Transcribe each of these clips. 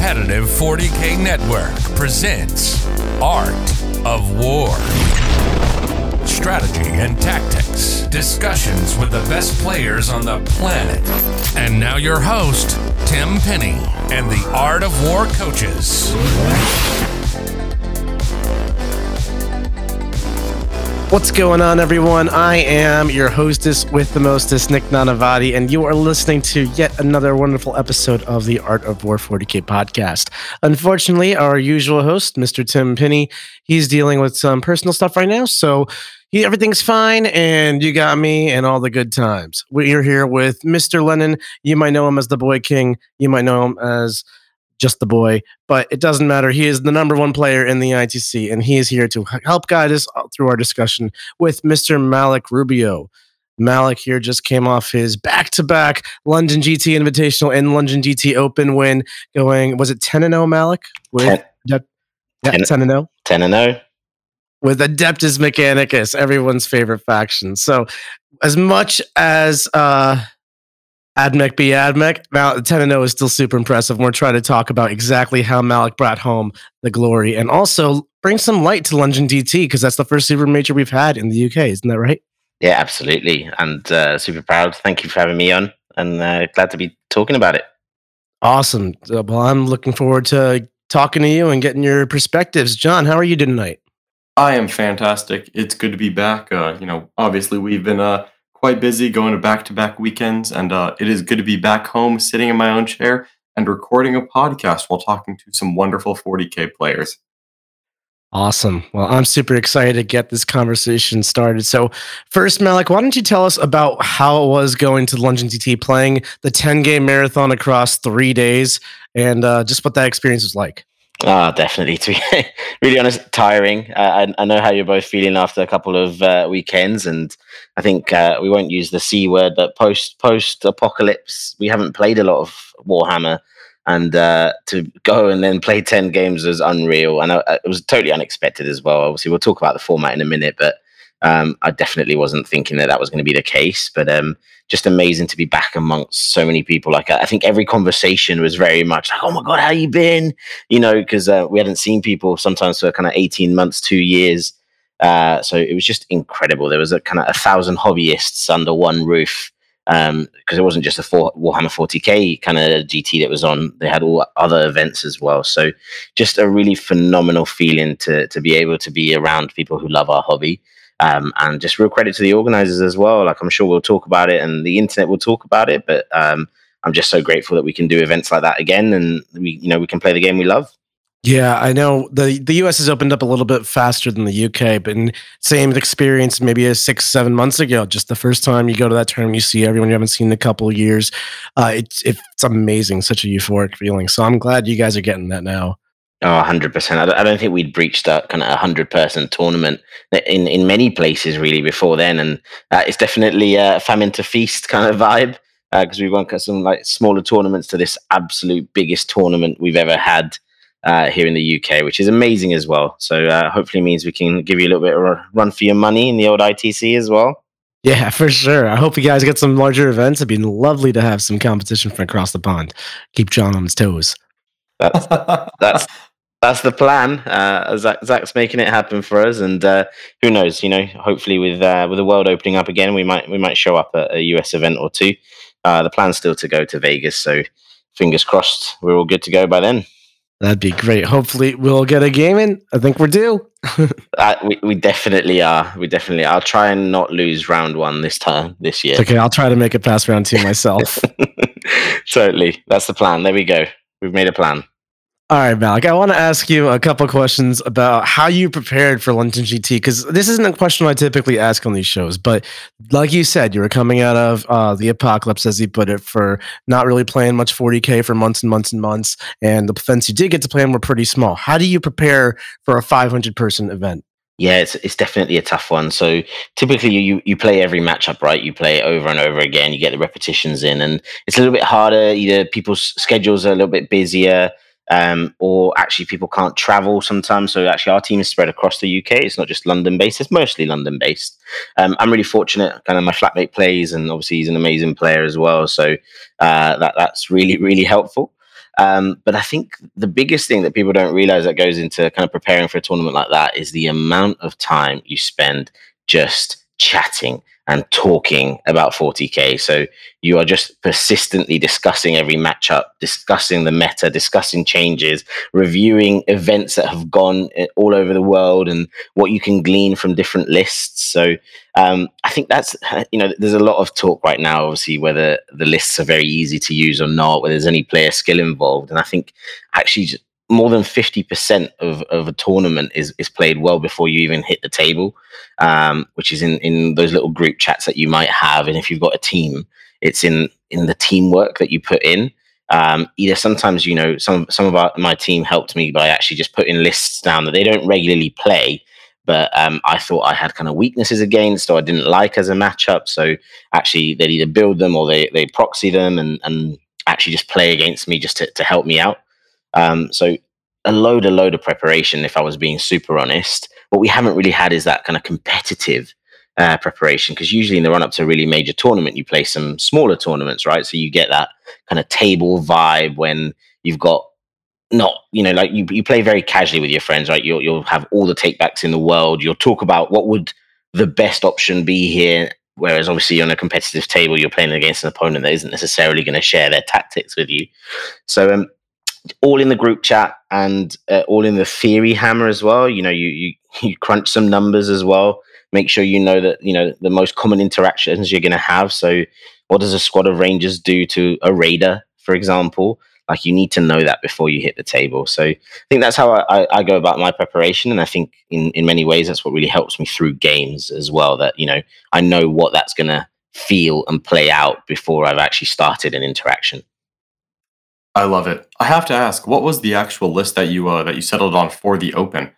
competitive 40K network presents Art of War. Strategy and tactics, discussions with the best players on the planet. And now, your host, Tim Penny, and the Art of War coaches. What's going on, everyone? I am your hostess with the mostest, Nick Nanavati, and you are listening to yet another wonderful episode of the Art of War 40K podcast. Unfortunately, our usual host, Mr. Tim Penny, he's dealing with some personal stuff right now, so he, everything's fine, and you got me and all the good times. We're here with Mr. Lennon. You might know him as the Boy King. You might know him as just the boy, but it doesn't matter. He is the number one player in the ITC, and he is here to help guide us through our discussion with Mr. Malik Rubio. Malik here just came off his back to back London GT Invitational and London GT Open win, going, was it 10 and 0, Malik? With ten, yeah, 10 and 0. 10 and 0. With Adeptus Mechanicus, everyone's favorite faction. So, as much as uh, Admech be Admech. Now, 10 0 is still super impressive. We're trying to talk about exactly how Malik brought home the glory and also bring some light to London GT because that's the first super major we've had in the UK. Isn't that right? Yeah, absolutely. And uh, super proud. Thank you for having me on and uh, glad to be talking about it. Awesome. Uh, well, I'm looking forward to talking to you and getting your perspectives. John, how are you tonight? I am fantastic. It's good to be back. Uh, you know, obviously, we've been uh, quite busy going to back to back weekends, and uh, it is good to be back home, sitting in my own chair, and recording a podcast while talking to some wonderful 40K players. Awesome. Well, I'm super excited to get this conversation started. So, first, Malik, why don't you tell us about how it was going to London GT playing the 10 game marathon across three days and uh, just what that experience was like? Ah, oh, definitely. To be really honest, tiring. Uh, I, I, know how you're both feeling after a couple of uh, weekends, and I think uh, we won't use the c word, but post post apocalypse, we haven't played a lot of Warhammer, and uh, to go and then play ten games was unreal, and uh, it was totally unexpected as well. Obviously, we'll talk about the format in a minute, but um, I definitely wasn't thinking that that was going to be the case, but um, just amazing to be back amongst so many people. Like I think every conversation was very much like, "Oh my god, how you been?" You know, because uh, we hadn't seen people sometimes for kind of eighteen months, two years. Uh, so it was just incredible. There was a kind of a thousand hobbyists under one roof because um, it wasn't just a four, Warhammer 40k kind of GT that was on. They had all other events as well. So just a really phenomenal feeling to to be able to be around people who love our hobby. Um, and just real credit to the organizers as well. Like I'm sure we'll talk about it, and the internet will talk about it. But um, I'm just so grateful that we can do events like that again, and we, you know, we can play the game we love. Yeah, I know the the US has opened up a little bit faster than the UK, but same experience maybe six seven months ago. Just the first time you go to that tournament, you see everyone you haven't seen in a couple of years. Uh, it's it's amazing, such a euphoric feeling. So I'm glad you guys are getting that now. Oh, 100%. I don't think we'd breached that kind of 100 person tournament in, in many places really before then. And uh, it's definitely a famine to feast kind of vibe because uh, we went cut some like smaller tournaments to this absolute biggest tournament we've ever had uh, here in the UK, which is amazing as well. So uh, hopefully means we can give you a little bit of a run for your money in the old ITC as well. Yeah, for sure. I hope you guys get some larger events. It'd be lovely to have some competition from across the pond. Keep John on his toes. That's that's that's the plan. Uh, Zach, Zach's making it happen for us, and uh, who knows? You know, hopefully with uh, with the world opening up again, we might we might show up at a US event or two. Uh, the plan's still to go to Vegas, so fingers crossed, we're all good to go by then. That'd be great. Hopefully, we'll get a game in. I think we're due. uh, we, we definitely are. We definitely. Are. I'll try and not lose round one this time this year. Okay, I'll try to make it past round two myself. totally. That's the plan. There we go. We've made a plan. All right, Malik. I want to ask you a couple questions about how you prepared for London GT because this isn't a question I typically ask on these shows. But like you said, you were coming out of uh, the apocalypse, as you put it, for not really playing much 40k for months and months and months, and the events you did get to play in were pretty small. How do you prepare for a 500 person event? Yeah, it's it's definitely a tough one. So typically you you play every matchup, right? You play it over and over again. You get the repetitions in, and it's a little bit harder. Either people's schedules are a little bit busier um, or actually people can't travel sometimes. So actually, our team is spread across the UK. It's not just London based; it's mostly London based. Um, I'm really fortunate. Kind of my flatmate plays, and obviously he's an amazing player as well. So uh, that that's really really helpful. Um, but I think the biggest thing that people don't realize that goes into kind of preparing for a tournament like that is the amount of time you spend just chatting and talking about 40k. So you are just persistently discussing every matchup, discussing the meta, discussing changes, reviewing events that have gone eh, all over the world and what you can glean from different lists. So um, I think that's, you know, there's a lot of talk right now, obviously, whether the lists are very easy to use or not, whether there's any player skill involved. And I think actually more than 50% of, of a tournament is, is played well before you even hit the table, um, which is in, in those little group chats that you might have. And if you've got a team, it's in, in the teamwork that you put in. Um, either sometimes, you know, some, some of our, my team helped me by actually just putting lists down that they don't regularly play, but um, I thought I had kind of weaknesses against or I didn't like as a matchup. So actually, they'd either build them or they, they proxy them and, and actually just play against me just to, to help me out. Um, so a load, a load of preparation, if I was being super honest. What we haven't really had is that kind of competitive uh, preparation because usually in the run up to a really major tournament, you play some smaller tournaments, right? So you get that kind of table vibe when you've got not, you know, like you, you play very casually with your friends, right? You'll, you'll have all the takebacks in the world. You'll talk about what would the best option be here. Whereas obviously on a competitive table, you're playing against an opponent that isn't necessarily going to share their tactics with you. So um, all in the group chat and uh, all in the theory hammer as well. You know, you, you you crunch some numbers as well. Make sure you know that you know the most common interactions you're going to have. So, what does a squad of rangers do to a raider, for example? Like you need to know that before you hit the table. So I think that's how I, I, go about my preparation, and I think in in many ways that's what really helps me through games as well. That you know I know what that's going to feel and play out before I've actually started an interaction. I love it. I have to ask, what was the actual list that you uh, that you settled on for the Open?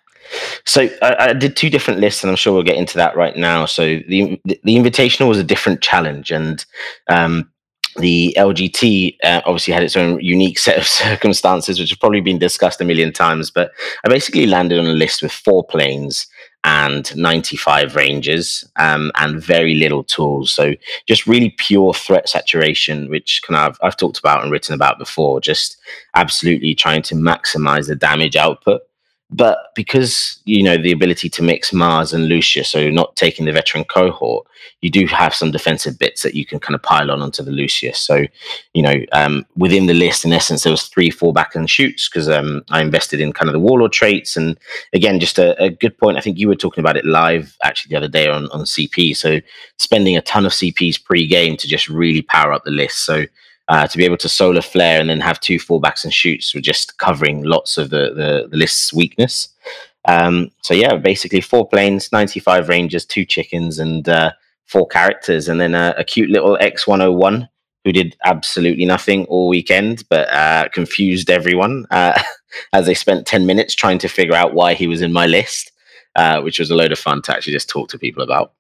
So I, I, did two different lists, and I'm sure we'll get into that right now. So the the, Invitational was a different challenge, and um, the LGT uh, obviously had its own unique set of circumstances, which have probably been discussed a million times. But I basically landed on a list with four planes and 95 rangers um, and very little tools. So just really pure threat saturation, which kind of I've talked about and written about before, just absolutely trying to maximize the damage output. But because you know the ability to mix Mars and Lucius, so not taking the veteran cohort, you do have some defensive bits that you can kind of pile on onto the Lucius. So, you know, um, within the list, in essence, there was three fallback and shoots because um, I invested in kind of the warlord traits. And again, just a, a, good point. I think you were talking about it live actually the other day on on CP. So spending a ton of CPs pre-game to just really power up the list. So uh, to be able to solar flare and then have two fallbacks and shoots were just covering lots of the, the, the list's weakness. Um, so yeah, basically four planes, 95 rangers, two chickens, and uh, four characters, and then a, a, cute little X101 who did absolutely nothing all weekend, but uh, confused everyone uh, as they spent 10 minutes trying to figure out why he was in my list, uh, which was a load of fun to actually just talk to people about.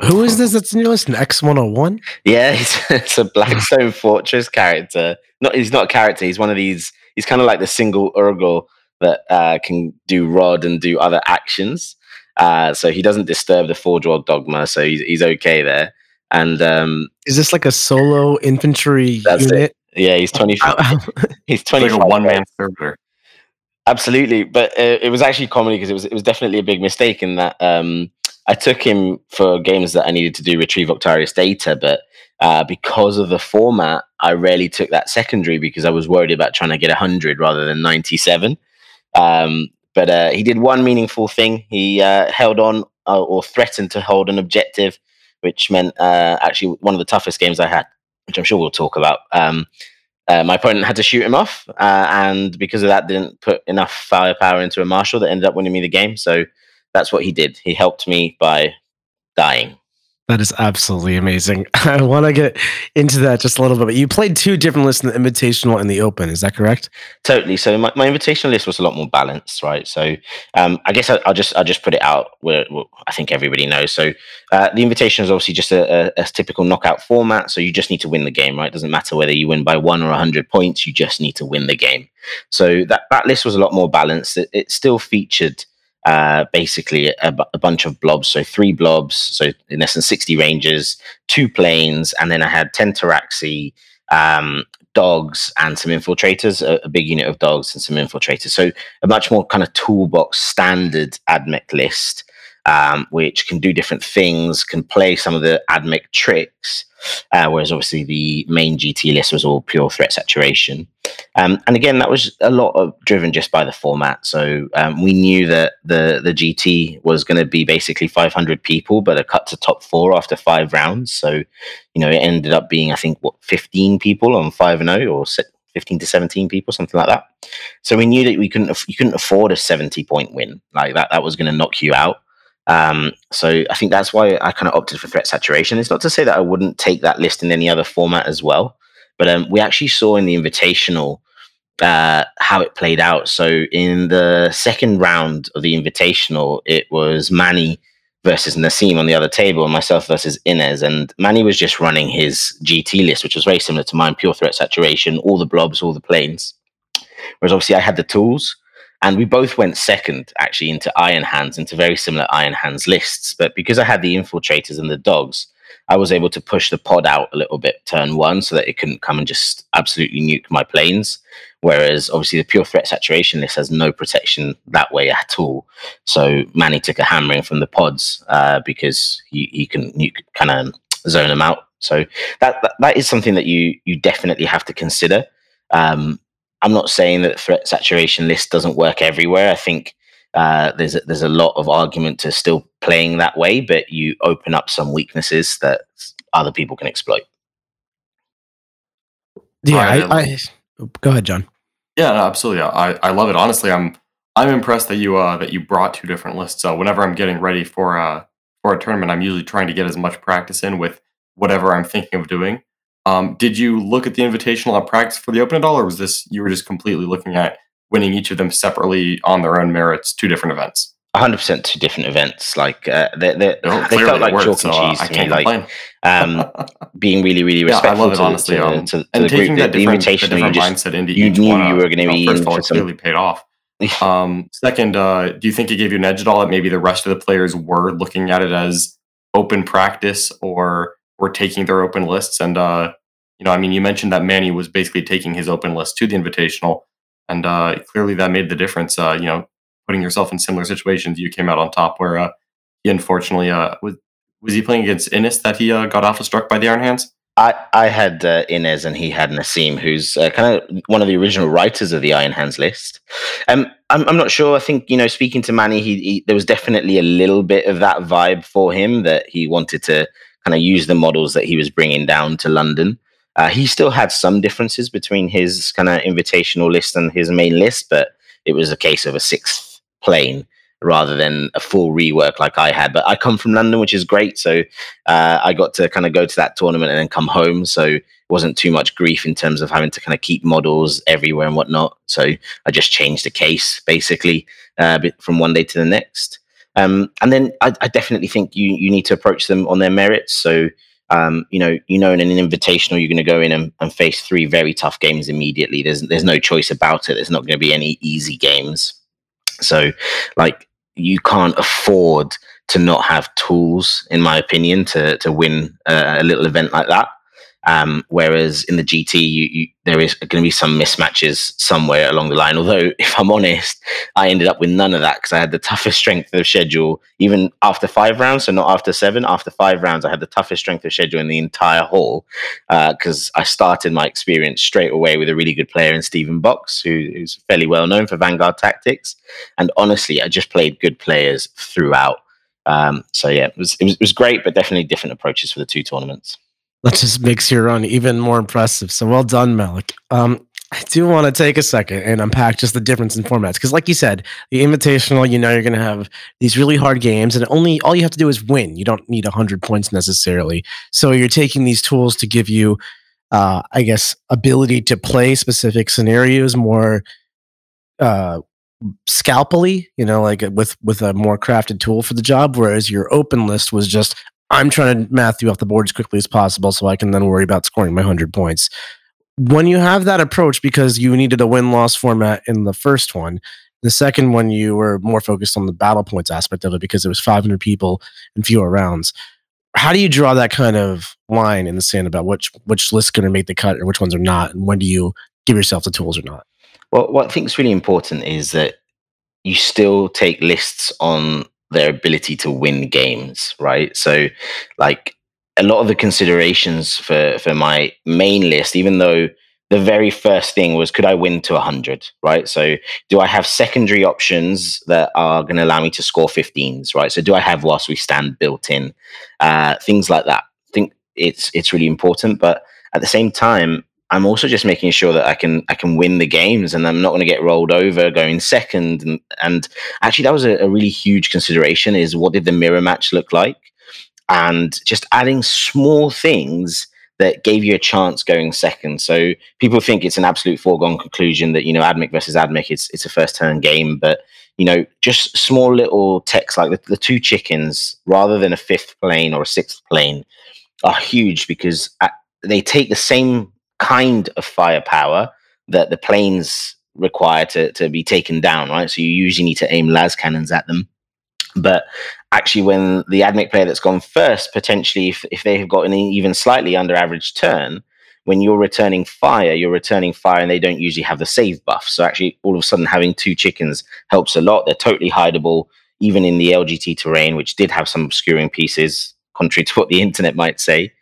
Who is this that's in your list? An X one hundred oh one? Yeah, he's, it's a Blackstone Fortress character. Not he's not a character. He's one of these. He's kind of like the single Urgle that uh, can do rod and do other actions. Uh, so he doesn't disturb the Forge World dogma. So he's he's okay there. And um, is this like a solo infantry unit? It. Yeah, he's twenty five. he's twenty like a one man server. Absolutely, but uh, it was actually comedy because it was it was definitely a big mistake in that. Um, I took him for games that I needed to do retrieve Octarius data, but uh, because of the format, I rarely took that secondary because I was worried about trying to get 100 rather than 97. Um, but uh, he did one meaningful thing. He uh, held on uh, or threatened to hold an objective, which meant uh, actually one of the toughest games I had, which I'm sure we'll talk about. Um, uh, my opponent had to shoot him off, and because of that, didn't put enough firepower into a marshal that ended up winning me the game. So that's what he did. He helped me by dying. That is absolutely amazing. I want to get into that just a little bit. But you played two different lists in the invitational and the open. Is that correct? Totally. So my, my invitational list was a lot more balanced, right? So um, I guess I, will just I'll just put it out where, where I think everybody knows. So uh, the invitation is obviously just a, a, a, typical knockout format. So you just need to win the game, right? It doesn't matter whether you win by one or hundred points. You just need to win the game. So that that list was a lot more balanced. It, it still featured uh, basically a, bunch of blobs. So three blobs, so in essence, 60 rangers, two planes, and then I had 10 Taraxi, um, dogs and some infiltrators, a, a, big unit of dogs and some infiltrators. So a much more kind of toolbox standard AdMech list, um, which can do different things, can play some of the AdMech tricks, uh, whereas obviously the main GT list was all pure threat saturation. Um, and again, that was a lot of driven just by the format. So um, we knew that the the GT was going to be basically 500 people, but a cut to top four after five rounds. So you know, it ended up being I think what 15 people on five and zero, or 15 to 17 people, something like that. So we knew that we couldn't you couldn't afford a 70 point win like that. That was going to knock you out. Um, so I think that's why I kind of opted for threat saturation. It's not to say that I wouldn't take that list in any other format as well, but um, we actually saw in the invitational uh, how it played out. So in the second round of the invitational, it was Manny versus Nassim on the other table, and myself versus Inez. And Manny was just running his GT list, which was very similar to mine: pure threat saturation, all the blobs, all the planes. Whereas obviously I had the tools. And we both went second actually into Iron Hands, into very similar Iron Hands lists. But because I had the infiltrators and the dogs, I was able to push the pod out a little bit turn one so that it couldn't come and just absolutely nuke my planes. Whereas obviously the pure threat saturation list has no protection that way at all. So Manny took a hammering from the pods uh, because you, can you kind of zone them out. So that, that, that is something that you you definitely have to consider. Um, I'm not saying that threat saturation list doesn't work everywhere. I think uh, there's a, there's a lot of argument to still playing that way, but you open up some weaknesses that other people can exploit. Yeah, I, I, go ahead, John. Yeah, no, absolutely. I, I love it. Honestly, I'm I'm impressed that you uh, that you brought two different lists. So whenever I'm getting ready for uh, for a tournament, I'm usually trying to get as much practice in with whatever I'm thinking of doing. Um, did you look at the invitational at practice for the open at all, or was this you were just completely looking at winning each of them separately on their own merits, two different events? 100% two different events. Like uh, they, they, oh, they felt like worked, chalk and cheese so, uh, to me. Like um, being really, really respectful yeah, I love it, to, honestly, to, um, to, to and the taking group. That the, invitation, the you just mindset into you knew one, you were going to be first all, some... really paid off. um, second, uh, do you think it gave you an edge at all that maybe the rest of the players were looking at it as open practice or were taking their open lists and uh, you know, I mean, you mentioned that Manny was basically taking his open list to the Invitational, and uh, clearly that made the difference. Uh, you know, putting yourself in similar situations, you came out on top. Where uh, he unfortunately uh, was was he playing against Innes that he uh, got alpha struck by the Iron Hands? I, I had uh, Inez and he had Nassim, who's uh, kind of one of the original writers of the Iron Hands list. Um, I'm, I'm not sure. I think, you know, speaking to Manny, he, he, there was definitely a little bit of that vibe for him that he wanted to kind of use the models that he was bringing down to London. Uh, he still had some differences between his kind of invitational list and his main list, but it was a case of a sixth plane rather than a full rework like I had. But I come from London, which is great. So uh, I got to kind of go to that tournament and then come home. So it wasn't too much grief in terms of having to kind of keep models everywhere and whatnot. So I just changed the case basically uh, from one day to the next. Um, and then I, I, definitely think you you need to approach them on their merits. So um, you know, you know, in an invitational, you're going to go in and, and, face three very tough games immediately. There's there's no choice about it. There's not going to be any easy games. So, like, you can't afford to not have tools, in my opinion, to to win a, a little event like that. Um, whereas in the GT, you, you, there is going to be some mismatches somewhere along the line. Although, if I'm honest, I ended up with none of that because I had the toughest strength of schedule, even after five rounds. So not after seven. After five rounds, I had the toughest strength of schedule in the entire hall because uh, I started my experience straight away with a really good player in Stephen Box, who, who's fairly well known for Vanguard tactics. And honestly, I just played good players throughout. Um, so yeah, it was, it was it was great, but definitely different approaches for the two tournaments that just makes your run even more impressive. So well done, Malik. Um, I do want to take a second and unpack just the difference in formats because, like you said, the invitational, you know, you're going to have these really hard games, and only all you have to do is win. You don't need hundred points necessarily. So you're taking these tools to give you, uh, I guess, ability to play specific scenarios more uh, scalpely. You know, like with with a more crafted tool for the job. Whereas your open list was just I'm trying to math you off the board as quickly as possible so I can then worry about scoring my 100 points. When you have that approach because you needed a win loss format in the first one, the second one you were more focused on the battle points aspect of it because it was 500 people and fewer rounds. how do you draw that kind of line in the sand about which which lists going to make the cut or which ones are not, and when do you give yourself the tools or not? Well, what I think is really important is that you still take lists on their ability to win games, right? So, like a lot of the considerations for for my main list, even though the very first thing was could I win to 100, right? So, do I have secondary options that are going to allow me to score 15s, right? So, do I have whilst we stand built in? Uh, things like that. I think it's it's really important, but at the same time, I'm also just making sure that I can I can win the games and I'm not going to get rolled over going second. And, and actually, that was a, a really huge consideration: is what did the mirror match look like, and just adding small things that gave you a chance going second. So people think it's an absolute foregone conclusion that you know Admech versus Admech it's it's a first turn game, but you know just small little text like the, the two chickens rather than a fifth plane or a sixth plane are huge because at, they take the same kind of firepower that the planes require to, to be taken down, right? So you usually need to aim las cannons at them. But actually, when the Admech player that's gone first, potentially, if, if they have got an even slightly under average turn, when you're returning fire, you're returning fire and they don't usually have the save buff. So actually, all of a sudden, having two chickens helps a lot. They're totally hideable, even in the LGT terrain, which did have some obscuring pieces, contrary to what the internet might say.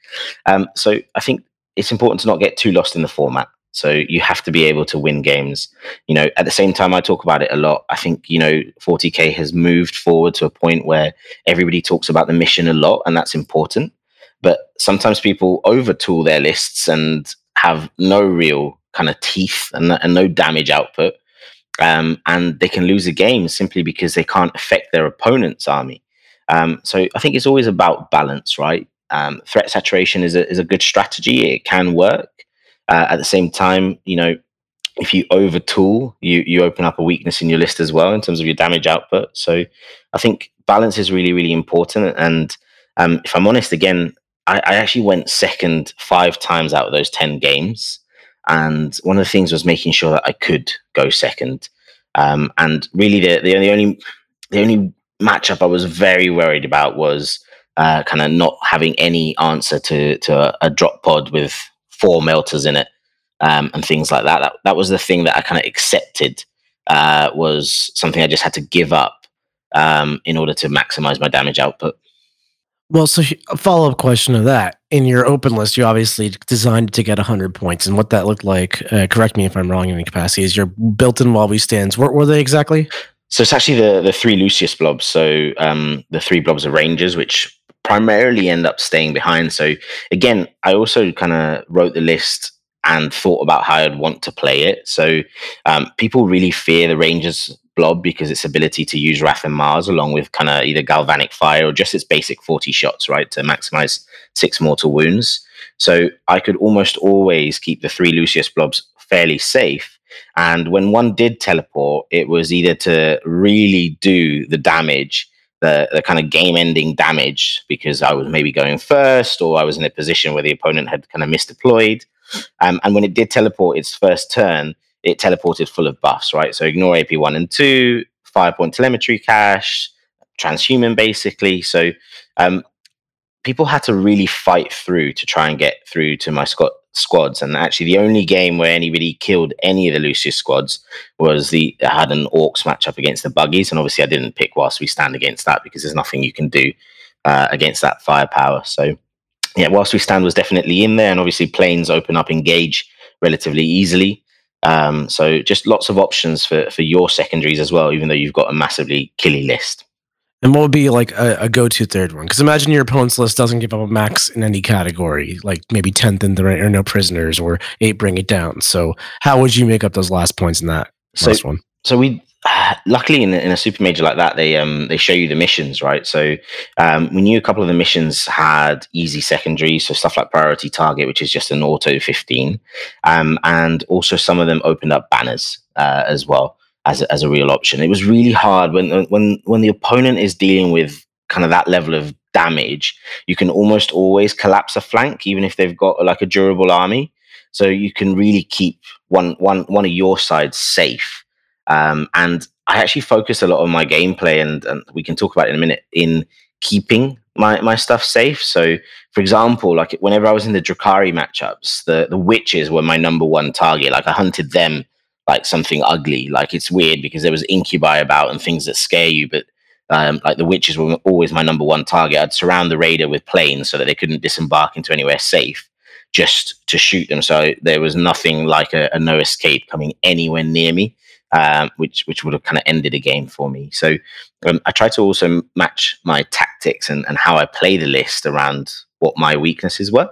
Um, so I think it's important to not get too lost in the format. So you have to be able to win games. You know, at the same time, I talk about it a lot. I think, you know, 40K has moved forward to a point where everybody talks about the mission a lot, and that's important. But sometimes people overtool their lists and have no real kind of teeth and, and no damage output. Um, and they can lose a game simply because they can't affect their opponent's army. Um, so I think it's always about balance, right? Um, threat saturation is a, is a good strategy. It can work. Uh, at the same time, you know, if you overtool, you you open up a weakness in your list as well in terms of your damage output. So I think balance is really really important. And um, if I'm honest, again, I, I actually went second five times out of those ten games. And one of the things was making sure that I could go second. Um, and really, the, the the only the only matchup I was very worried about was uh, kind of not having any answer to to a, drop pod with four melters in it um, and things like that. That that was the thing that I kind of accepted uh, was something I just had to give up um, in order to maximize my damage output. Well, so a follow up question of that. In your open list, you obviously designed to get 100 points. And what that looked like, uh, correct me if I'm wrong in any capacity, is your built in while we stands. What were they exactly? So it's actually the, the three Lucius blobs. So um, the three blobs of Rangers, which primarily end up staying behind. So again, I also kind of wrote the list and thought about how I'd want to play it. So um, people really fear the Rangers blob because its ability to use Wrath and Mars along with kind of either galvanic fire or just its basic 40 shots, right, to maximize six mortal wounds. So I could almost always keep the three Lucius blobs fairly safe. And when one did teleport, it was either to really do the damage the, the kind of game ending damage because I was maybe going first or I was in a position where the opponent had kind of misdeployed. Um, and when it did teleport its first turn, it teleported full of buffs, right? So ignore AP one and two, firepoint telemetry cache, transhuman basically. So um, people had to really fight through to try and get through to my squad squads. And actually, the only game where anybody killed any of the Lucius squads was the I had an Orcs matchup against the Buggies, and obviously, I didn't pick whilst we stand against that because there's nothing you can do uh, against that firepower. So, yeah, whilst we stand was definitely in there, and obviously, planes open up engage relatively easily. Um, so, just lots of options for for your secondaries as well, even though you've got a massively killy list. And what would be like a, a go-to third one? Because imagine your opponent's list doesn't give up a max in any category, like maybe thin their ranks or no prisoners or eight bring it down. So how would you make up those last points in that so, last one? So we luckily in, in a super major like that they um they show you the missions right so um we knew a couple of the missions had easy secondaries so stuff like priority target which is just an auto 15 um and also some of them opened up banners uh, as well as a, as a real option. It was really hard when when when the opponent is dealing with kind of that level of damage. You can almost always collapse a flank, even if they've got like a durable army. So you can really keep one one one of your sides safe. Um, and I actually focus a lot on my gameplay, and, and we can talk about it in a minute in keeping my, my stuff safe. So, for example, like whenever I was in the Drukhari matchups, the, the witches were my number one target. Like I hunted them like something ugly. Like it's weird because there was incubi about and things that scare you, but um, like the witches were always my number one target. I'd surround the raider with planes so that they couldn't disembark into anywhere safe just to shoot them. So there was nothing like a, a no escape coming anywhere near me, um, which which would have kind of ended a game for me. So um, I try to also match my tactics and, and how I play the list around what my weaknesses were.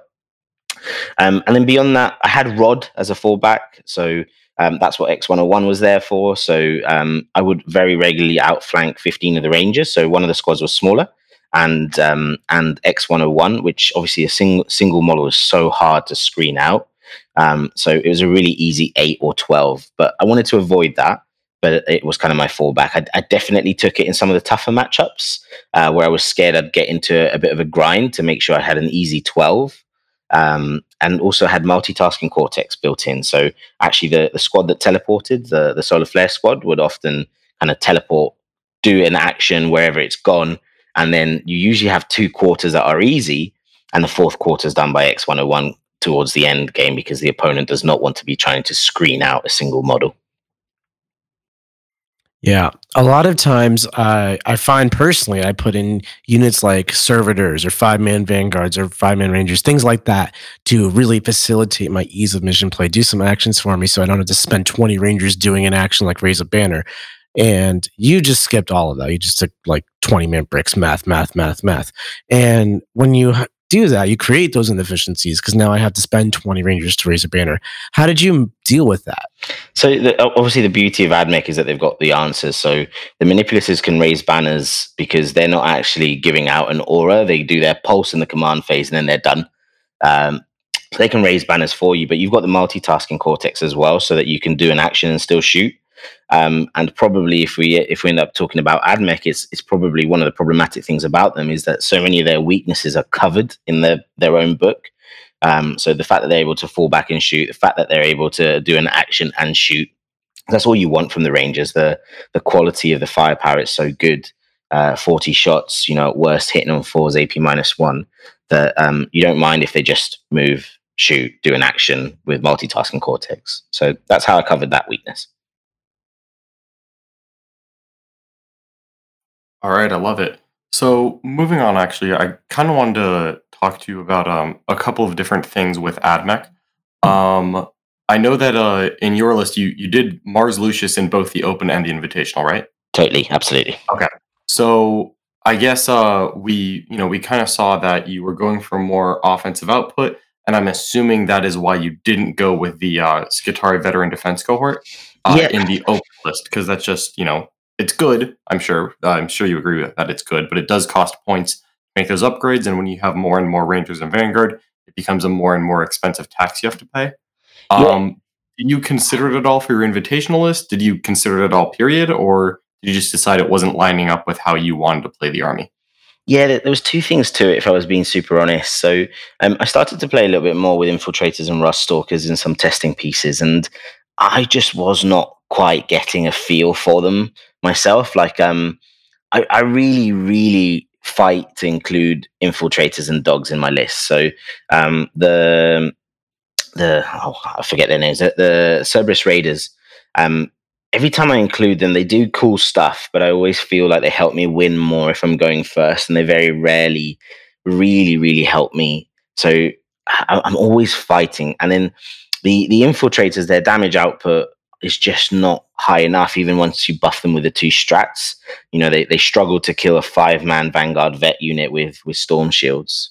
Um, and then beyond that, I had Rod as a fallback. So um, that's what X101 was there for. So um, I would very regularly outflank 15 of the Rangers. So one of the squads was smaller, and um, and X101, which obviously a single single model is so hard to screen out. Um, so it was a really easy eight or 12. But I wanted to avoid that. But it was kind of my fallback. I, I definitely took it in some of the tougher matchups uh, where I was scared I'd get into a bit of a grind to make sure I had an easy 12 um, and also had multitasking cortex built in. So actually, the, the squad that teleported, the, the solar flare squad, would often kind of teleport, do an action wherever it's gone, and then you usually have two quarters that are easy, and the fourth quarter is done by X101 towards the end game because the opponent does not want to be trying to screen out a single model. Yeah, a lot of times uh, I find personally I put in units like servitors or five man vanguards or five man rangers, things like that, to really facilitate my ease of mission play. Do some actions for me so I don't have to spend twenty rangers doing an action like raise a banner. And you just skipped all of that. You just took like twenty man bricks, math, math, math, math. And when you do that, you create those inefficiencies because now I have to spend 20 Rangers to raise a banner. How did you deal with that? So, the, obviously, the beauty of AdMech is that they've got the answers. So, the manipulators can raise banners because they're not actually giving out an aura. They do their pulse in the command phase and then they're done. Um, so they can raise banners for you, but you've got the multitasking cortex as well, so that you can do an action and still shoot. Um, and probably if we if we end up talking about AdMech, it's it's probably one of the problematic things about them is that so many of their weaknesses are covered in their their own book. Um, so the fact that they're able to fall back and shoot, the fact that they're able to do an action and shoot, that's all you want from the Rangers. The the quality of the firepower is so good. Uh, 40 shots, you know, worst hitting on fours, AP minus one, that um, you don't mind if they just move, shoot, do an action with multitasking cortex. So that's how I covered that weakness. All right, I love it. So moving on, actually, I kind of wanted to talk to you about um, a couple of different things with AdMech. Um, I know that uh, in your list, you you did Mars Lucius in both the Open and the Invitational, right? Totally, absolutely. Okay. So I guess uh, we you know we kind of saw that you were going for more offensive output, and I'm assuming that is why you didn't go with the uh, Skitarii Veteran Defense cohort uh, yeah. in the Open list because that's just you know it's good. I'm sure. Uh, I'm sure you agree with that. It's good, but it does cost points to make those upgrades. And when you have more and more Rangers and Vanguard, it becomes a more and more expensive tax you have to pay. Um, Did you consider it at all for your invitational list? Did you consider it at all, period, or did you just decide it wasn't lining up with how you wanted to play the army? Yeah, there was two things to it. If I was being super honest, so um, I started to play a little bit more with infiltrators and rust stalkers in some testing pieces, and I just was not quite getting a feel for them myself. Like, um, I, I really, really fight to include infiltrators and dogs in my list. So, um, the the oh, I forget their names. The, the Serberys Raiders. Um, every time I include them, they do cool stuff, but I always feel like they help me win more if I'm going first, and they very rarely, really, really help me. So I, I'm always fighting, and then the the infiltrators, their damage output is just not high enough, even once you buff them with the two strats. You know, they, they struggle to kill a five man Vanguard vet unit with with storm shields.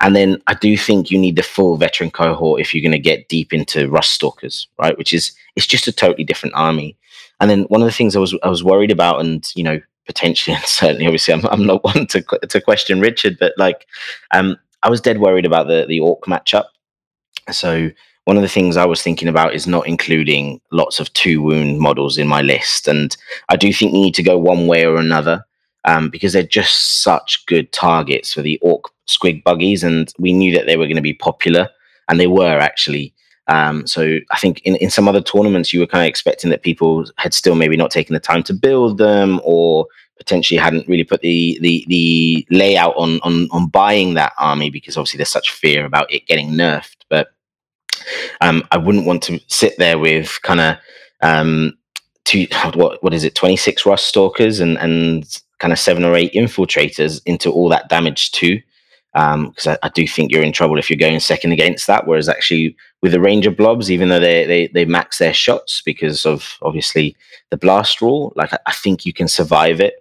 And then I do think you need the full veteran cohort if you're going to get deep into Rust Stalkers, right? Which is it's just a totally different army. And then one of the things I was I was worried about, and you know, potentially and certainly, obviously, I'm I'm not one to to question Richard, but like, um, I was dead worried about the the Orc matchup. So one of the things I was thinking about is not including lots of two wound models in my list. And I do think you need to go one way or another um, because they're just such good targets for the Orc Squig buggies. And we knew that they were going to be popular, and they were actually. Um, so I think in, in some other tournaments, you were kind of expecting that people had still maybe not taken the time to build them or potentially hadn't really put the the the layout on on on buying that army because obviously there's such fear about it getting nerfed. But um, I wouldn't want to sit there with kind of um, two what what is it, twenty six rust stalkers and and kind of seven or eight infiltrators into all that damage too because um, I, I, do think you're in trouble if you're going second against that. Whereas actually with the Ranger blobs, even though they they they max their shots because of obviously the blast rule, like I, I think you can survive it.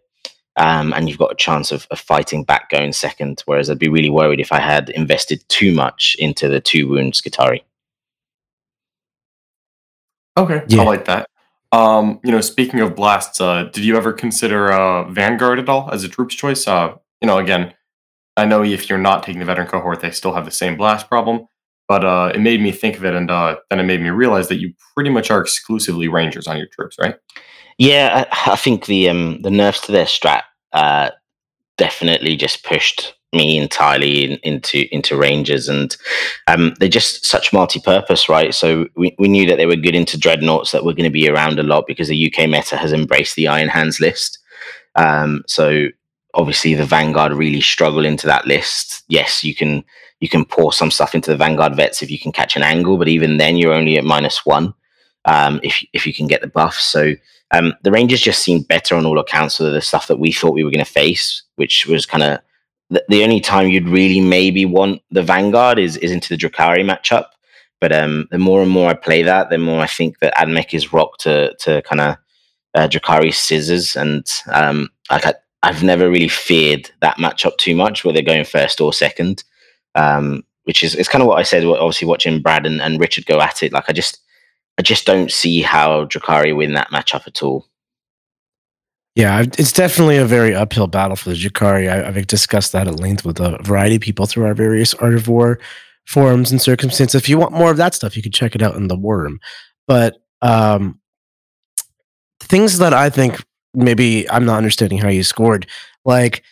Um, and you've got a chance of, of, fighting back going second. Whereas I'd be really worried if I had invested too much into the two wounds Skitarii. Okay, yeah. I like that. Um, you know, speaking of blasts, uh, did you ever consider uh, Vanguard at all as a troops choice? Uh, you know, again, I know if you're not taking the veteran cohort, they still have the same blast problem. But uh, it made me think of it, and uh, then it made me realize that you pretty much are exclusively rangers on your troops, right? Yeah, I, I think the um, the nerfs to their strat uh, definitely just pushed me entirely in, into into rangers, and um, they're just such multi-purpose, right? So we, we knew that they were good into dreadnoughts that were going to be around a lot because the UK meta has embraced the Iron Hands list. Um, so obviously the Vanguard really struggle into that list. Yes, you can you can pour some stuff into the Vanguard vets if you can catch an angle, but even then you're only at minus one um, if if you can get the buff. So um, the Rangers just seemed better on all accounts of the stuff that we thought we were going to face, which was kind of the, only time you'd really maybe want the Vanguard is is into the Drukhari matchup. But um, the more and more I play that, the more I think that Admech is rock to to kind of uh, Drukhari scissors, and um, like I, I've never really feared that matchup too much, whether going first or second. Um, which is it's kind of what I said. Obviously, watching Brad and, and Richard go at it, like I just I just don't see how Drukhari win that matchup at all. Yeah, it's definitely a very uphill battle for the Drukhari. I, have discussed that at length with a variety of people through our various Art of War forums and circumstances. If you want more of that stuff, you can check it out in the Worm. But um, things that I think maybe I'm not understanding how you scored. Like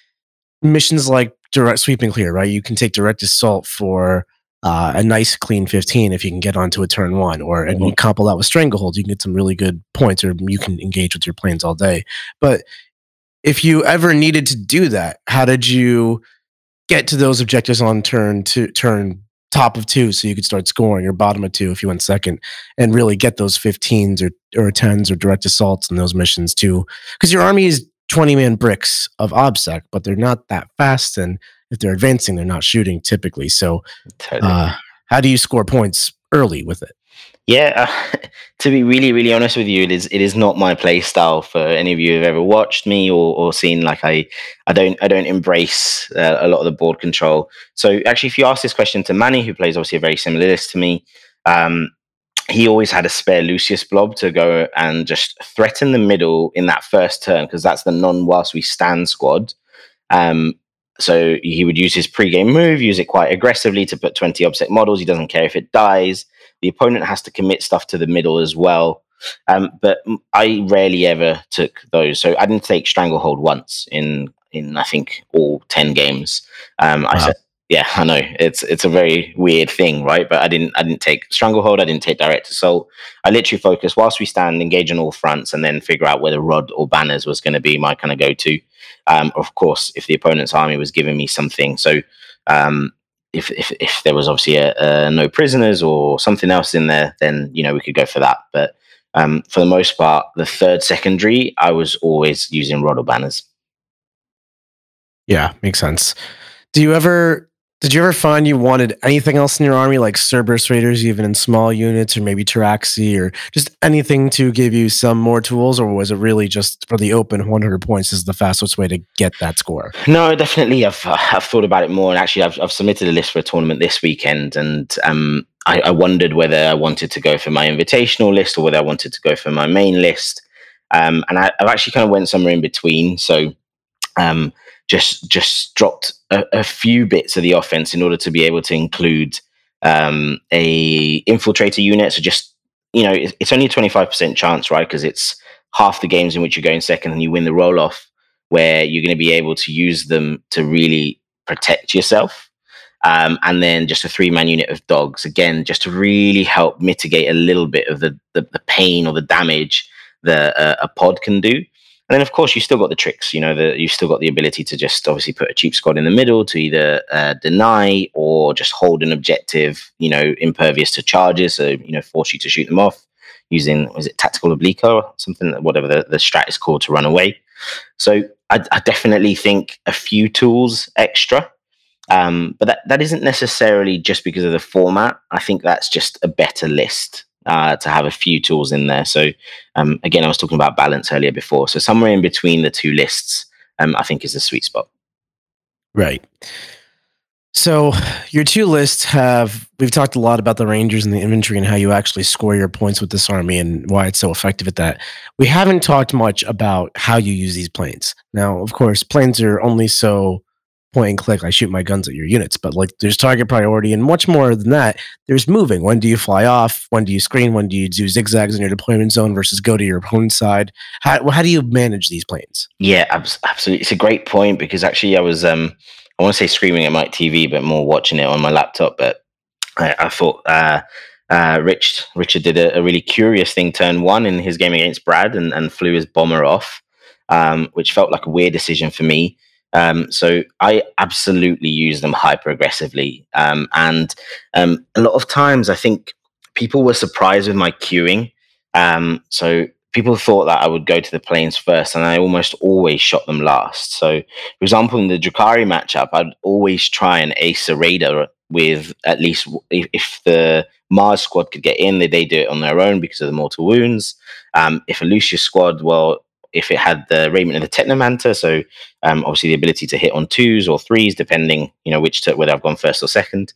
missions like direct sweeping clear, right? You can take direct assault for uh, a nice clean 15 if you can get onto a turn one, or and you mm-hmm. couple that with stranglehold, you can get some really good points, or you can engage with your planes all day. But if you ever needed to do that, how did you get to those objectives on turn to turn top of two so you could start scoring or bottom of two if you went second and really get those 15s or, or 10s or direct assaults in those missions too because your army is 20 man bricks of obsec but they're not that fast and if they're advancing they're not shooting typically so uh, how do you score points early with it yeah, uh, to be really, really honest with you, it is it is not my play style. For any of you who've ever watched me or, or seen, like I, I don't I don't embrace uh, a lot of the board control. So actually, if you ask this question to Manny, who plays obviously a very similar list to me, um, he always had a spare Lucius blob to go and just threaten the middle in that first turn because that's the non whilst we stand squad. Um, so he would use his pre-game move, use it quite aggressively to put 20 obsec models. He doesn't care if it dies. The opponent has to commit stuff to the middle as well. Um, but I rarely ever took those. So I didn't take Stranglehold once in in I think all ten games. Um, wow. I said, yeah, I know it's it's a very weird thing, right? But I didn't I didn't take Stranglehold. I didn't take Direct Assault. I literally focused whilst we stand, engage on all fronts, and then figure out whether Rod or Banners was going to be my kind of go to. Um, of course, if the opponent's army was giving me something, so um, if, if, if there was obviously a, a, no prisoners or something else in there, then you know we could go for that. But um, for the most part, the third secondary, I was always using Rod or banners. Yeah, makes sense. Do you ever did you ever find you wanted anything else in your army, like Serberys Raiders, even in small units, or maybe Taraxi, or just anything to give you some more tools, or was it really just for the open 100 points is the fastest way to get that score? No, definitely. I've uh, I've thought about it more, and actually, I've I've submitted a list for a tournament this weekend, and um, I, I wondered whether I wanted to go for my invitational list or whether I wanted to go for my main list, um, and I, I've actually kind of went somewhere in between. So. Um, just just dropped a, a, few bits of the offense in order to be able to include um, a infiltrator unit. So just you know, it's, only a twenty five percent chance, right? Because it's half the games in which you're going second and you win the roll off, where you're going to be able to use them to really protect yourself. Um, and then just a three man unit of dogs again, just to really help mitigate a little bit of the the, the pain or the damage that uh, a pod can do. Then, of course, you've still got the tricks. You know, that you've still got the ability to just obviously put a cheap squad in the middle to either uh, deny or just hold an objective. You know, impervious to charges, so you know, force you to shoot them off using was it tactical oblique or something, whatever the, the strat is called to run away. So I, I definitely think a few tools extra um, but that, that isn't necessarily just because of the format. I think that's just a better list uh, to have a few tools in there. So um, again, I was talking about balance earlier before. So somewhere in between the two lists, um, I think is the sweet spot. Right. So your two lists have we've talked a lot about the Rangers and the infantry and how you actually score your points with this army and why it's so effective at that. We haven't talked much about how you use these planes. Now, of course, planes are only so point and click. I shoot my guns at your units, but like there's target priority and much more than that. There's moving. When do you fly off? When do you screen? When do you do zigzags in your deployment zone versus go to your opponent's side? How, how do you manage these planes? Yeah, absolutely. It's a great point because actually I was, um, I want to say screaming at my TV, but more watching it on my laptop. But I, I thought, uh, uh, Rich Richard did a, a, really curious thing turn one in his game against Brad and, and flew his bomber off, um, which felt like a weird decision for me. Um, so I absolutely use them hyper aggressively. Um, and um, a lot of times I think people were surprised with my queuing. Um, so people thought that I would go to the planes first, and I almost always shot them last. So, for example, in the Drukhari matchup, I'd always try and ace a raider with at least if, if the Mars squad could get in, they, they do it on their own because of the mortal wounds. Um, if a Lucius squad, well, if it had the raiment of the Technomartyr, so um, obviously the ability to hit on twos or threes, depending you know which to, whether I've gone first or second.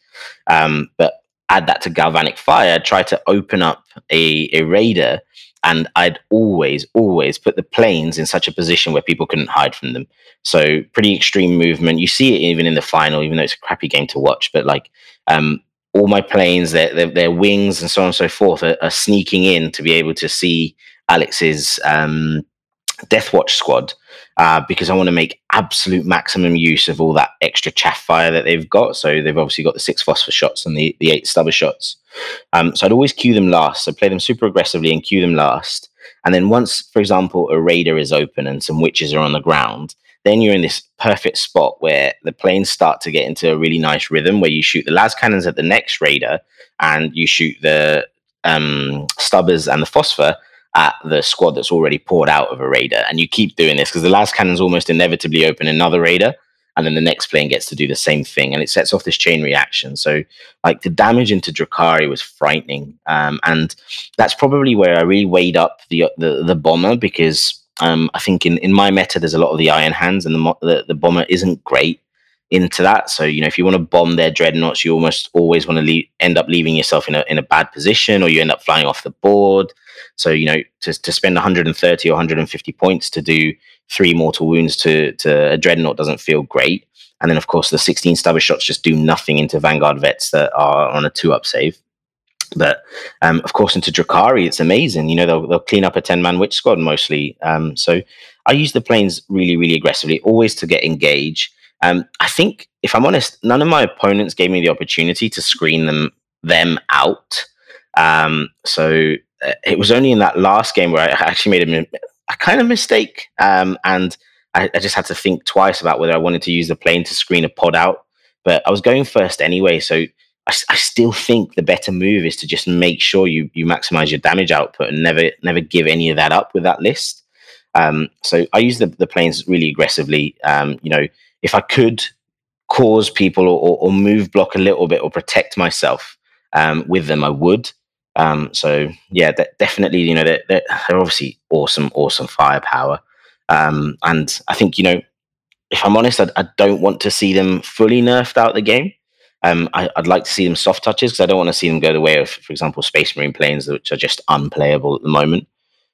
Um, but add that to galvanic fire, try to open up a, a raider, and I'd always, always put the planes in such a position where people couldn't hide from them. So pretty extreme movement. You see it even in the final, even though it's a crappy game to watch. But like um, all my planes, their, their, their wings and so on and so forth are, are, sneaking in to be able to see Alex's um, Deathwatch squad uh, because I want to make absolute maximum use of all that extra chaff fire that they've got. So they've obviously got the six phosphor shots and the, the eight stubber shots. Um, so I'd always queue them last. So play them super aggressively and queue them last. And then once, for example, a raider is open and some witches are on the ground, then you're in this perfect spot where the planes start to get into a really nice rhythm where you shoot the las cannons at the next raider and you shoot the um, stubbers and the phosphor at the squad that's already poured out of a raider. And you keep doing this because the lascannons almost inevitably open another raider. And then the next plane gets to do the same thing. And it sets off this chain reaction. So, like, the damage into Drukhari was frightening. Um, and that's probably where I really weighed up the, the, the bomber because um, I think in, in my meta, there's a lot of the iron hands, and the, the, the bomber isn't great into that. So you know, if you want to bomb their dreadnoughts, you almost always want to leave, end up leaving yourself in a in a bad position, or you end up flying off the board. So you know, to to spend 130 or 150 points to do three mortal wounds to to a dreadnought doesn't feel great. And then of course the 16 stubber shots just do nothing into Vanguard vets that are on a two up save. But um, of course, into Drukhari, it's amazing. You know, they'll, they'll clean up a 10 man witch squad mostly. Um, so I use the planes really, really aggressively, always to get engage. Um, I think, if I'm honest, none of my opponents gave me the opportunity to screen them them out. Um, so uh, it was only in that last game where I actually made a, a kind of mistake, um, and I, I, just had to think twice about whether I wanted to use the plane to screen a pod out. But I was going first anyway, so I, I still think the better move is to just make sure you you maximize your damage output and never never give any of that up with that list. Um, so I use the, the planes really aggressively. Um, you know, if I could cause people or, or move block a little bit or protect myself um, with them, I would. Um, so yeah, definitely, you know, they're, they're, obviously awesome, awesome firepower. Um, and I think, you know, if I'm honest, I, I, don't want to see them fully nerfed out the game. Um, I, would like to see them soft touches because I don't want to see them go the way of, for example, Space Marine planes, which are just unplayable at the moment.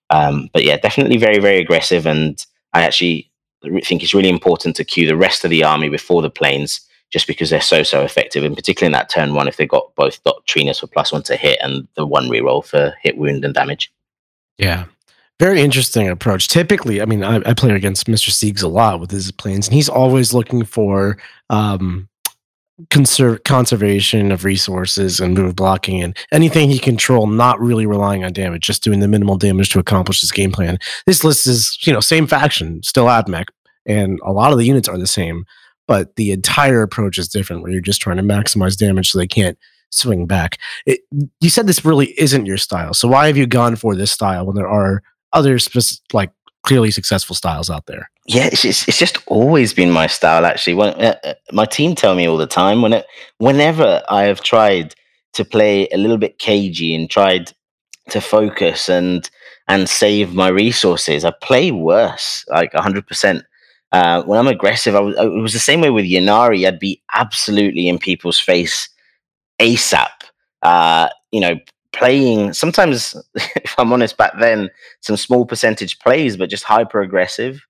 Um, but yeah, definitely very, very aggressive. And I actually think it's really important to queue the rest of the army before the planes, just because they're so so effective, and particularly in that turn one, if they got both doctrinas for plus one to hit and the one reroll for hit, wound, and damage. Yeah, very interesting approach. Typically, I mean, I, I play against Mr. Siegs a lot with his planes, and he's always looking for um, conserve conservation of resources and move blocking and anything he control, not really relying on damage, just doing the minimal damage to accomplish his game plan. This list is, you know, same faction, still AdMech, and a lot of the units are the same, but the entire approach is different where you're just trying to maximize damage so they can't swing back. It, you said this really isn't your style. So why have you gone for this style when there are other specific, like clearly successful styles out there? Yeah, it's just, it's just always been my style. Actually, when uh, uh, my team tell me all the time, when it, whenever I have tried to play a little bit cagey and tried to focus and and save my resources, I play worse, like hundred percent. Uh, when I'm aggressive, I was, it was the same way with Ynnari. I'd be absolutely in people's face ASAP. Uh, you know, playing sometimes, if I'm honest, back then some small percentage plays, but just hyper aggressive.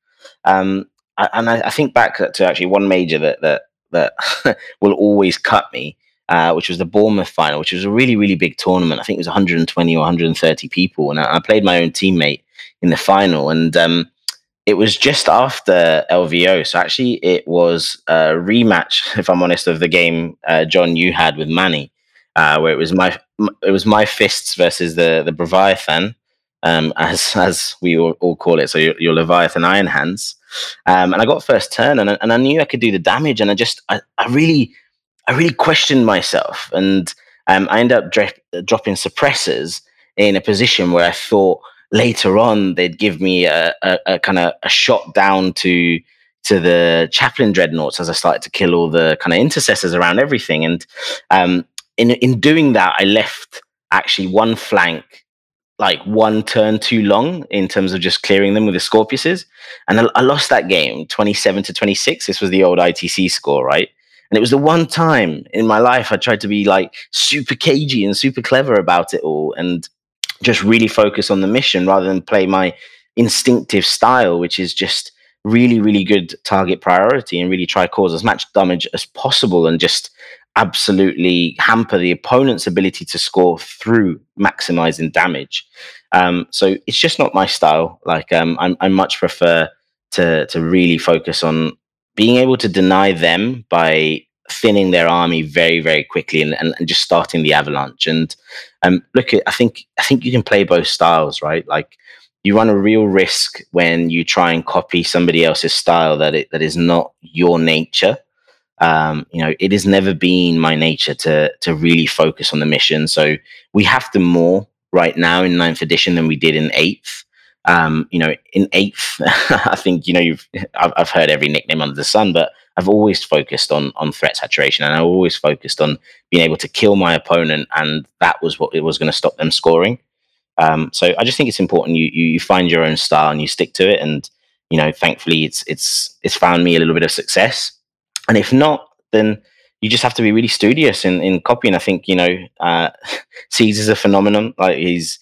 Um, and I, I, think back to actually one major that that that will always cut me, uh, which was the Bournemouth final, which was a really really big tournament. I think it was 120 or 130 people, and I, I played my own teammate in the final, and um, it was just after LVO. So actually, it was a rematch, if I'm honest, of the game uh, John you had with Manny, uh, where it was my it was my fists versus the the Leviathan, um, as as we all, all, call it. So your, your Leviathan Iron Hands, um, and I got first turn, and and I knew I could do the damage, and I just I, I really I really questioned myself, and um, I ended up dropping suppressors in a position where I thought later on they'd give me a, a, a kind of a shot down to to the chaplain dreadnoughts as I started to kill all the kind of intercessors around everything. And um, in in doing that, I left actually one flank like one turn too long in terms of just clearing them with the Scorpiuses. And I, I lost that game 27 to 26. This was the old ITC score, right? And it was the one time in my life I tried to be like super cagey and super clever about it all. And just really focus on the mission rather than play my instinctive style, which is just really, really good target priority and really try cause as much damage as possible and just absolutely hamper the opponent's ability to score through maximizing damage. Um, so it's just not my style. Like um, I'm, I much prefer to to really focus on being able to deny them by thinning their army very very quickly and, and, and just starting the avalanche and um look at i think i think you can play both styles right like you run a real risk when you try and copy somebody else's style that it that is not your nature um, you know it has never been my nature to to really focus on the mission so we have to more right now in ninth edition than we did in eighth um, you know in eighth i think you know you've I've, I've heard every nickname under the sun but I've always focused on on threat saturation, and I always focused on being able to kill my opponent, and that was what it was going to stop them scoring. Um, so I just think it's important you, you you find your own style and you stick to it, and you know, thankfully, it's it's it's found me a little bit of success. And if not, then you just have to be really studious in, in copying. I think you know, uh, Caesar's a phenomenon. Like he's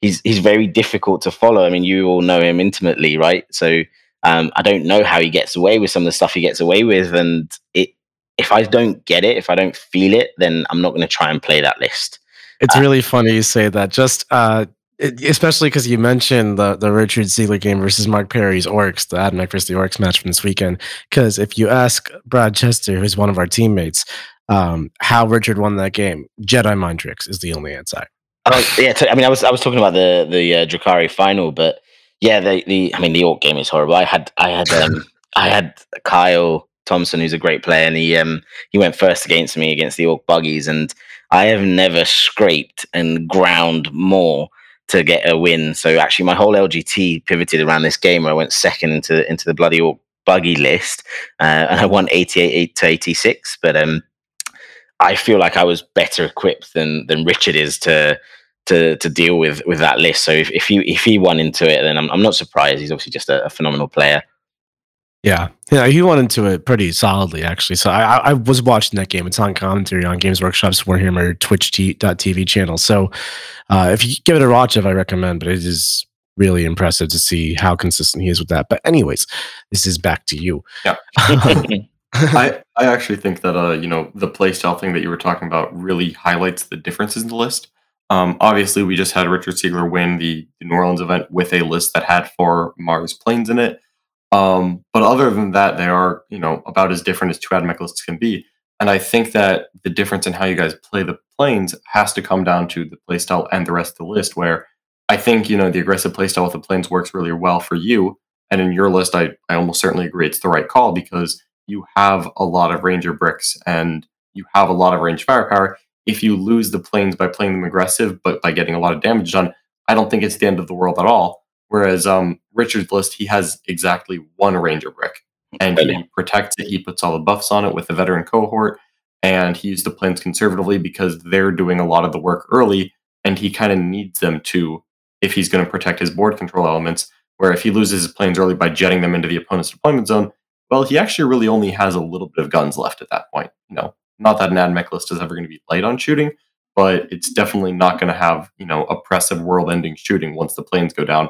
he's he's very difficult to follow. I mean, you all know him intimately, right? So um, I don't know how he gets away with some of the stuff he gets away with, and it. If I don't get it, if I don't feel it, then I'm not going to try and play that list. It's uh, really funny you say that. Just uh, it, especially because you mentioned the the Richard Siegler game versus Mark Perry's Orcs, the AdMech versus the Orcs match from this weekend. Because if you ask Brad Chester, who's one of our teammates, um, how Richard won that game, Jedi mind tricks is the only answer. Oh yeah, t- I mean, I was I was talking about the the uh, Drukhari final, but yeah, the the I mean the Orc game is horrible. I had I had um I had Kyle Thompson, who's a great player, and he um he went first against me against the Orc buggies, and I have never scraped and ground more to get a win. So actually, my whole LGT pivoted around this game. Where I went second into into the bloody Orc buggy list, uh, and I won 88 to 86. But um, I feel like I was better equipped than than Richard is to to to deal with with that list. So if, if he if he won into it, then I'm I'm not surprised. He's obviously just a, a phenomenal player. Yeah, yeah, he went into it pretty solidly actually. So I, I was watching that game. It's on commentary on Games Workshop's Warhammer Twitch.tv channel. So uh, if you give it a watch, if I recommend, but it is really impressive to see how consistent he is with that. But anyways, this is back to you. Yeah. I, I actually think that uh you know the playstyle thing that you were talking about really highlights the differences in the list. Um, obviously, we just had Richard Siegler win the, the, New Orleans event with a list that had four Mars planes in it. Um, but other than that, they are you know about as different as two AdMech lists can be. And I think that the difference in how you guys play the planes has to come down to the playstyle and the rest of the list, where I think, you know, the aggressive playstyle with the planes works really well for you. And in your list, I, I almost certainly agree it's the right call because you have a lot of Ranger bricks and you have a lot of range firepower. If you lose the planes by playing them aggressive, but by getting a lot of damage done, I don't think it's the end of the world at all. Whereas um, Richard's list, he has exactly one Ranger brick and he protects it. He puts all the buffs on it with the veteran cohort, and he used the planes conservatively because they're doing a lot of the work early, and he kind of needs them to if he's going to protect his board control elements. Where if he loses his planes early by jetting them into the opponent's deployment zone, well, he actually really only has a little bit of guns left at that point. You know, not that an AdMech list is ever going to be light on shooting, but it's definitely not going to have you know oppressive world-ending shooting once the planes go down.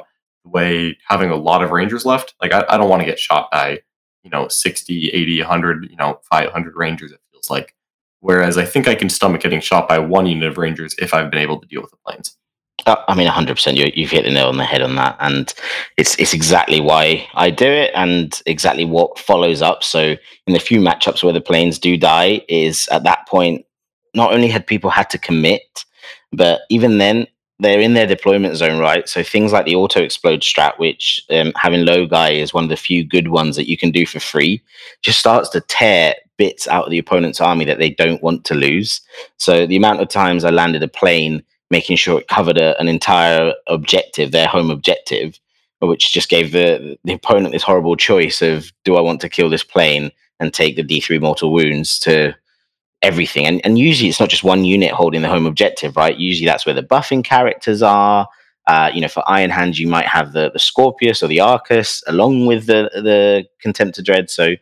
Way having a lot of Rangers left, like I, I don't want to get shot by you know 60 80 100 you know 500 rangers it feels like whereas i think i can stomach getting shot by one unit of rangers if i've been able to deal with the planes uh, I mean, 100%. You, you've hit the nail on the head on that, and it's it's exactly why I do it, and exactly what follows up. So, in the few matchups where the planes do die, is at that point, not only had people had to commit, but even then, they're in their deployment zone, right? So things like the auto explode strat, which um, having low guy is one of the few good ones that you can do for free, just starts to tear bits out of the opponent's army that they don't want to lose. So the amount of times I landed a plane making sure it covered a, an entire objective, their home objective, which just gave the the opponent this horrible choice of do I want to kill this plane and take the D3 mortal wounds to everything. And, and usually it's not just one unit holding the home objective, right? Usually that's where the buffing characters are. Uh, you know, for Iron Hands, you might have the the Scorpius or the Arcus along with the the Contemptor Dread. So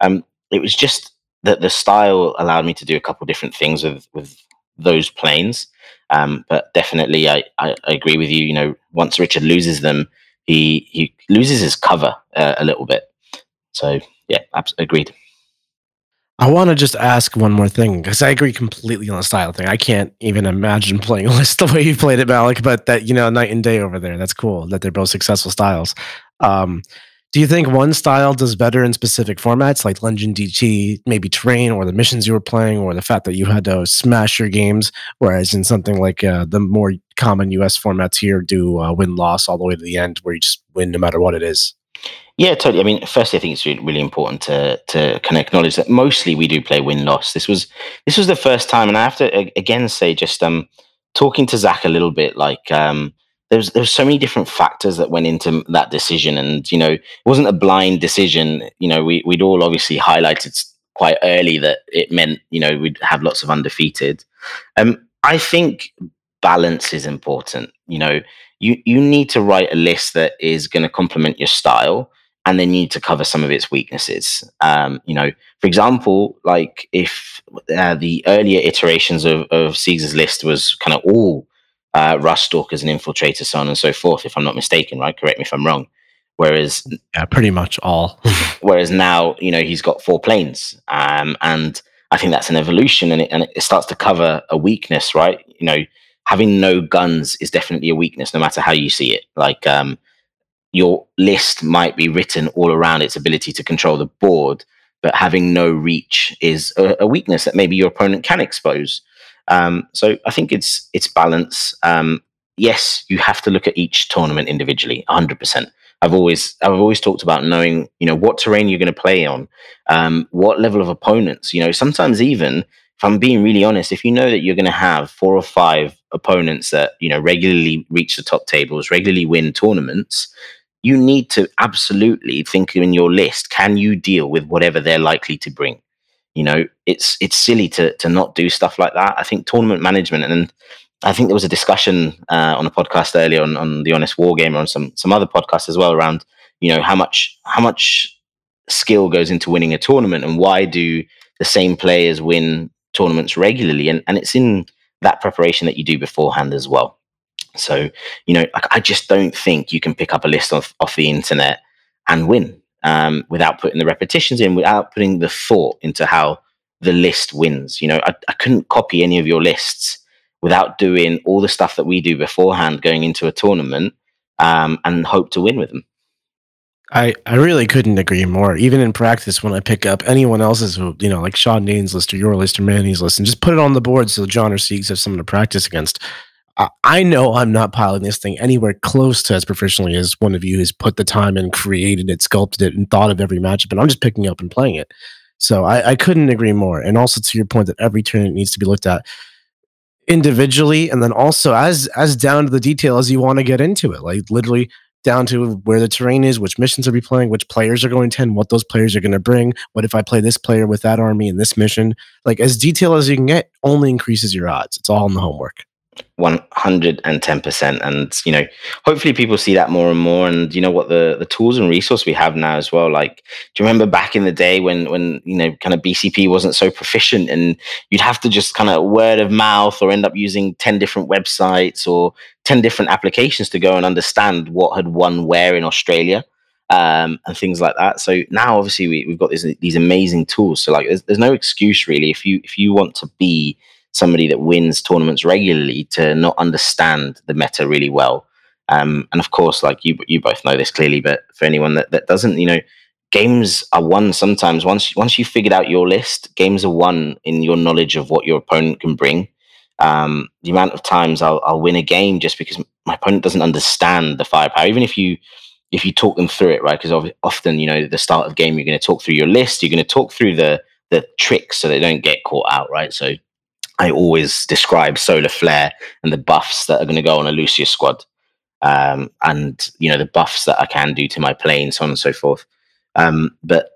um, it was just that the style allowed me to do a couple different things with with those planes. Um, but definitely, I, I, I agree with you. You know, once Richard loses them, he he loses his cover uh, a little bit. So yeah, abs- agreed. I want to just ask one more thing because I agree completely on the style thing. I can't even imagine playing list the way you played it, Malik. But that you know, night and day over there. That's cool that they're both successful styles. Um, do you think one style does better in specific formats like London GT, maybe terrain, or the missions you were playing, or the fact that you had to smash your games? Whereas in something like uh, the more common US formats here, do uh, win loss all the way to the end, where you just win no matter what it is. Yeah, totally. I mean, firstly, I think it's really, really important to to kind of acknowledge that mostly we do play win loss. This was this was the first time, and I have to again say, just um, talking to Zach a little bit, like um, there's there's so many different factors that went into that decision, and you know, it wasn't a blind decision. You know, we we'd all obviously highlighted quite early that it meant you know we'd have lots of undefeated. Um, I think balance is important. You know, you you need to write a list that is going to complement your style and then you need to cover some of its weaknesses. Um, you know, for example, like if uh, the earlier iterations of, of Caesar's list was kind of all uh, Rust Stalkers and Infiltrators, so on and so forth, if I'm not mistaken, right? Correct me if I'm wrong. Whereas, yeah, pretty much all. whereas now, you know, he's got four planes, um, and I think that's an evolution, and it, and it starts to cover a weakness, right? You know, having no guns is definitely a weakness, no matter how you see it. Like, um, your list might be written all around its ability to control the board, but having no reach is a, a weakness that maybe your opponent can expose. Um, so I think it's it's balance. Um, yes, you have to look at each tournament individually, 100%. I've always I've always talked about knowing you know what terrain you're going to play on, um, what level of opponents. You know, sometimes even if I'm being really honest, if you know that you're going to have four or five opponents that you know regularly reach the top tables, regularly win tournaments, you need to absolutely think in your list can you deal with whatever they're likely to bring? You know it's it's silly to to not do stuff like that. I think tournament management and i think there was a discussion uh, on a podcast earlier on, on the honest war gamer on some some other podcasts as well around you know how much how much skill goes into winning a tournament and why do the same players win tournaments regularly and and it's in that preparation that you do beforehand as well so, you know, I, I just don't think you can pick up a list off, off the internet and win um, without putting the repetitions in, without putting the thought into how the list wins. You know, I, I couldn't copy any of your lists without doing all the stuff that we do beforehand going into a tournament um, and hope to win with them. I, I really couldn't agree more. Even in practice, when I pick up anyone else's, you know, like Sean Nayden's list or your list or Manny's list, and just put it on the board so John or Siegs have someone to practice against. I, I know I'm not piling this thing anywhere close to as professionally as one of you has put the time and created it, sculpted it, and thought of every matchup. And I'm just picking up and playing it. So I, I couldn't agree more. And also to your point that every tournament needs to be looked at individually and then also as as down to the detail as you want to get into it like literally down to where the terrain is, which missions are be playing, which players are going to attend, what those players are going to bring. What if I play this player with that army in this mission? Like as detailed as you can get, only increases your odds. It's all in the homework. 110% and you know hopefully people see that more and more. And you know what the the tools and resource we have now as well. Like do you remember back in the day when when you know kind of bcp wasn't so proficient and you'd have to just kind of word of mouth or end up using 10 different websites or 10 different applications to go and understand what had won where in australia um, and things like that. So now obviously we, we've got this, these amazing tools. So like there's, there's no excuse really if you if you want to be somebody that wins tournaments regularly to not understand the meta really well. Um, and of course, like you, you both know this clearly, but for anyone that, that doesn't, you know, games are won sometimes. Once once you figured out your list, games are won in your knowledge of what your opponent can bring. Um, the amount of times I'll, I'll win a game just because my opponent doesn't understand the firepower, even if you if you talk them through it, right? Because often, you know, at the start of game, you're going to talk through your list, you're going to talk through the the tricks so they don't get caught out, right? So I always describe solar flare and the buffs that are going to go on a Lucius squad, um, and you know the buffs that I can do to my plane, so on and so forth. Um, but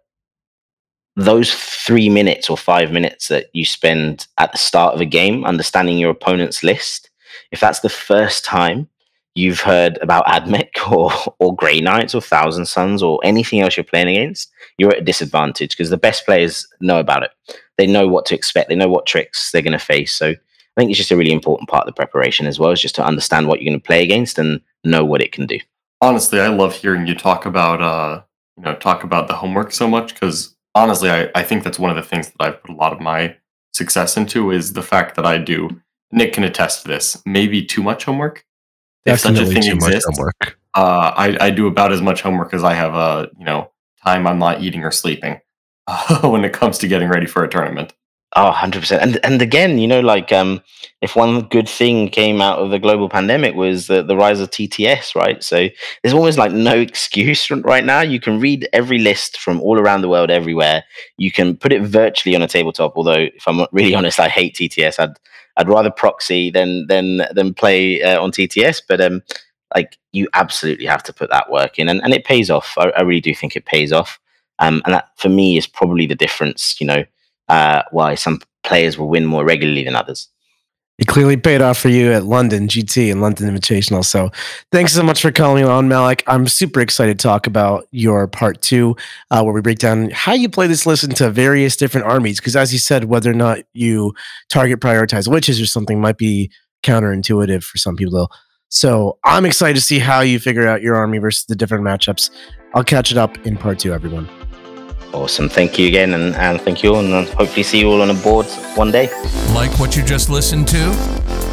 those three minutes or five minutes that you spend at the start of a game understanding your opponent's list, if that's the first time you've heard about Admech or or Grey Knights or Thousand Sons or anything else you're playing against, you're at a disadvantage because the best players know about it. They know what to expect. They know what tricks they're going to face. So I think it's just a really important part of the preparation as well, is just to understand what you're going to play against and know what it can do. Honestly, I love hearing you talk about uh, you know talk about the homework so much because honestly, I, I think that's one of the things that I've put a lot of my success into is the fact that I do. Nick can attest to this. Maybe too much homework if such a thing exists, uh, I, I do about as much homework as I have, uh, you know, time I'm not eating or sleeping uh, when it comes to getting ready for a tournament. Oh, 100%. And and again, you know, like um, if one good thing came out of the global pandemic was the, the rise of TTS, right? So there's almost like no excuse right now. You can read every list from all around the world, everywhere. You can put it virtually on a tabletop. Although, if I'm really honest, I hate TTS. I'd I'd rather proxy than than than play uh, on TTS. But um, like you absolutely have to put that work in, and, and it pays off. I, I really do think it pays off. Um, and that for me is probably the difference. You know, uh, why some players will win more regularly than others. It clearly paid off for you at London GT and London Invitational. So thanks so much for calling me on, Malik. I'm super excited to talk about your part two, uh, where we break down how you play this list into various different armies. Because as you said, whether or not you target prioritize witches or something might be counterintuitive for some people. So I'm excited to see how you figure out your army versus the different matchups. I'll catch it up in part two, everyone. Awesome. Thank you again, and, and thank you all, and uh, hopefully see you all on a board one day. Like what you just listened to?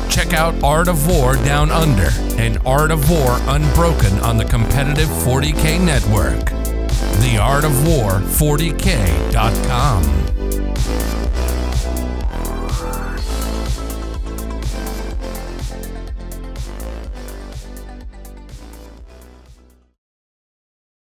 Check out Art of War Down Under and Art of War Unbroken on the competitive 40K network. The Art of War 40K.com.